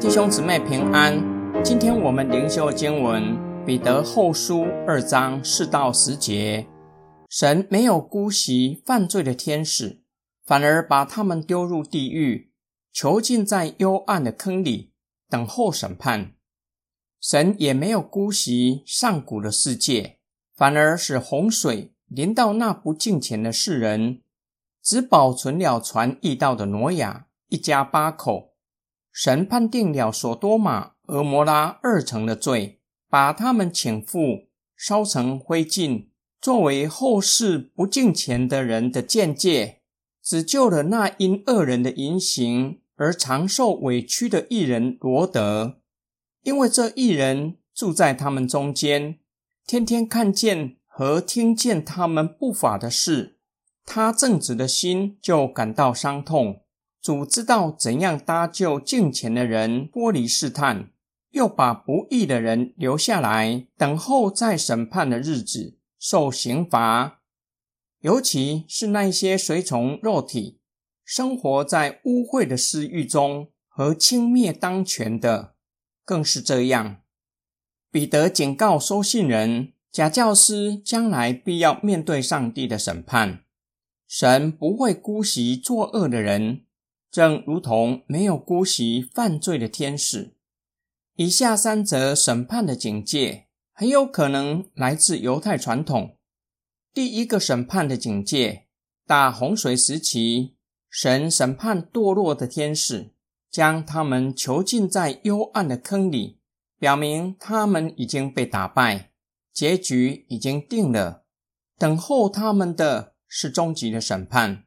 弟兄姊妹平安。今天我们灵修经文《彼得后书》二章四到十节。神没有姑息犯罪的天使，反而把他们丢入地狱，囚禁在幽暗的坑里，等候审判。神也没有姑息上古的世界，反而使洪水临到那不敬虔的世人，只保存了传义道的挪亚一家八口。神判定了索多玛、俄摩拉二城的罪，把他们请赴烧成灰烬，作为后世不敬虔的人的见解，只救了那因恶人的淫行而常受委屈的艺人罗德。因为这一人住在他们中间，天天看见和听见他们不法的事，他正直的心就感到伤痛。主知道怎样搭救敬虔的人脱离试探，又把不义的人留下来，等候在审判的日子受刑罚。尤其是那些随从肉体、生活在污秽的私欲中和轻蔑当权的，更是这样。彼得警告收信人、假教师，将来必要面对上帝的审判。神不会姑息作恶的人。正如同没有姑息犯罪的天使，以下三则审判的警戒很有可能来自犹太传统。第一个审判的警戒：大洪水时期，神审判堕落的天使，将他们囚禁在幽暗的坑里，表明他们已经被打败，结局已经定了。等候他们的是终极的审判。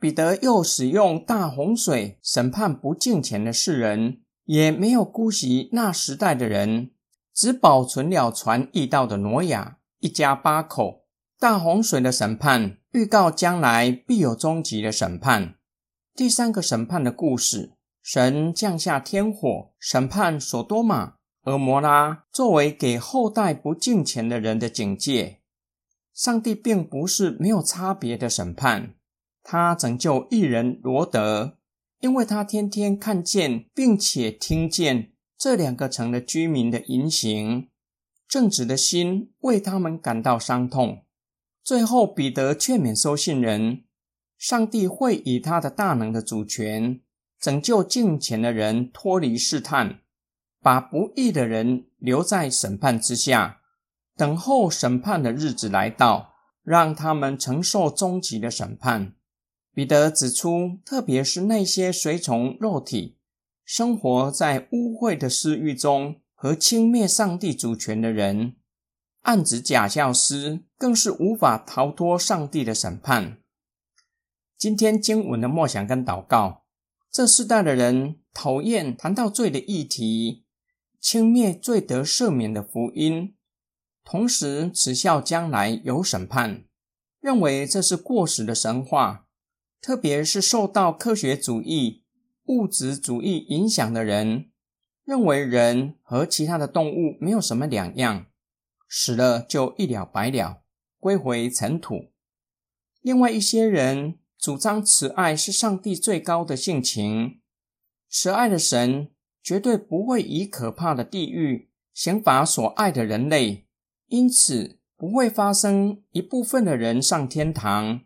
彼得又使用大洪水审判不敬虔的世人，也没有姑息那时代的人，只保存了传义道的挪亚一家八口。大洪水的审判预告将来必有终极的审判。第三个审判的故事，神降下天火审判索多玛、俄摩拉，作为给后代不敬虔的人的警戒。上帝并不是没有差别的审判。他拯救一人罗德，因为他天天看见并且听见这两个城的居民的言行，正直的心为他们感到伤痛。最后，彼得劝勉收信人：上帝会以他的大能的主权，拯救敬虔的人脱离试探，把不义的人留在审判之下，等候审判的日子来到，让他们承受终极的审判。彼得指出，特别是那些随从肉体、生活在污秽的私欲中和轻蔑上帝主权的人，暗指假教师，更是无法逃脱上帝的审判。今天经文的默想跟祷告，这世代的人讨厌谈到罪的议题，轻蔑罪得赦免的福音，同时耻笑将来有审判，认为这是过时的神话。特别是受到科学主义、物质主义影响的人，认为人和其他的动物没有什么两样，死了就一了百了，归回尘土。另外一些人主张慈爱是上帝最高的性情，慈爱的神绝对不会以可怕的地狱刑罚所爱的人类，因此不会发生一部分的人上天堂。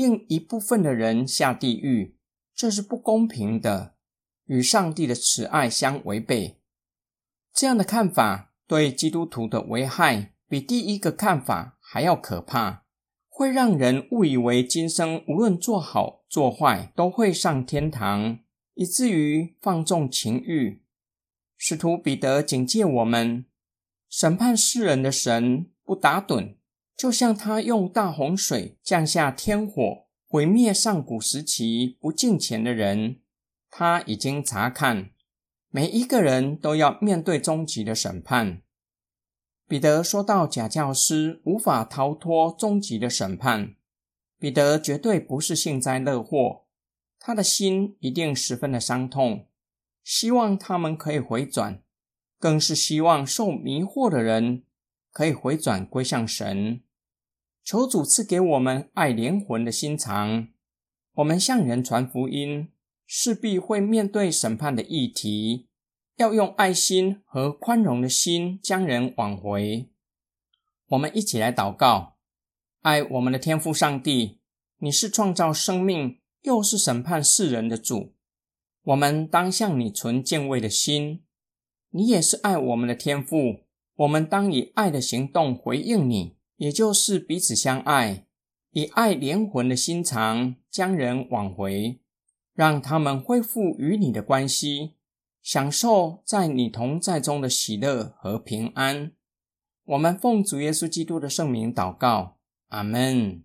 另一部分的人下地狱，这是不公平的，与上帝的慈爱相违背。这样的看法对基督徒的危害，比第一个看法还要可怕，会让人误以为今生无论做好做坏都会上天堂，以至于放纵情欲。使徒彼得警戒我们：审判世人的神不打盹。就像他用大洪水降下天火，毁灭上古时期不敬虔的人，他已经查看每一个人都要面对终极的审判。彼得说到假教师无法逃脱终极的审判，彼得绝对不是幸灾乐祸，他的心一定十分的伤痛，希望他们可以回转，更是希望受迷惑的人可以回转归向神。求主赐给我们爱灵魂的心肠。我们向人传福音，势必会面对审判的议题。要用爱心和宽容的心将人挽回。我们一起来祷告：爱我们的天父上帝，你是创造生命又是审判世人的主，我们当向你存敬畏的心。你也是爱我们的天父，我们当以爱的行动回应你，也就是彼此相爱，以爱连魂的心肠将人挽回，让他们恢复与你的关系，享受在你同在中的喜乐和平安。我们奉主耶稣基督的圣名祷告，阿门。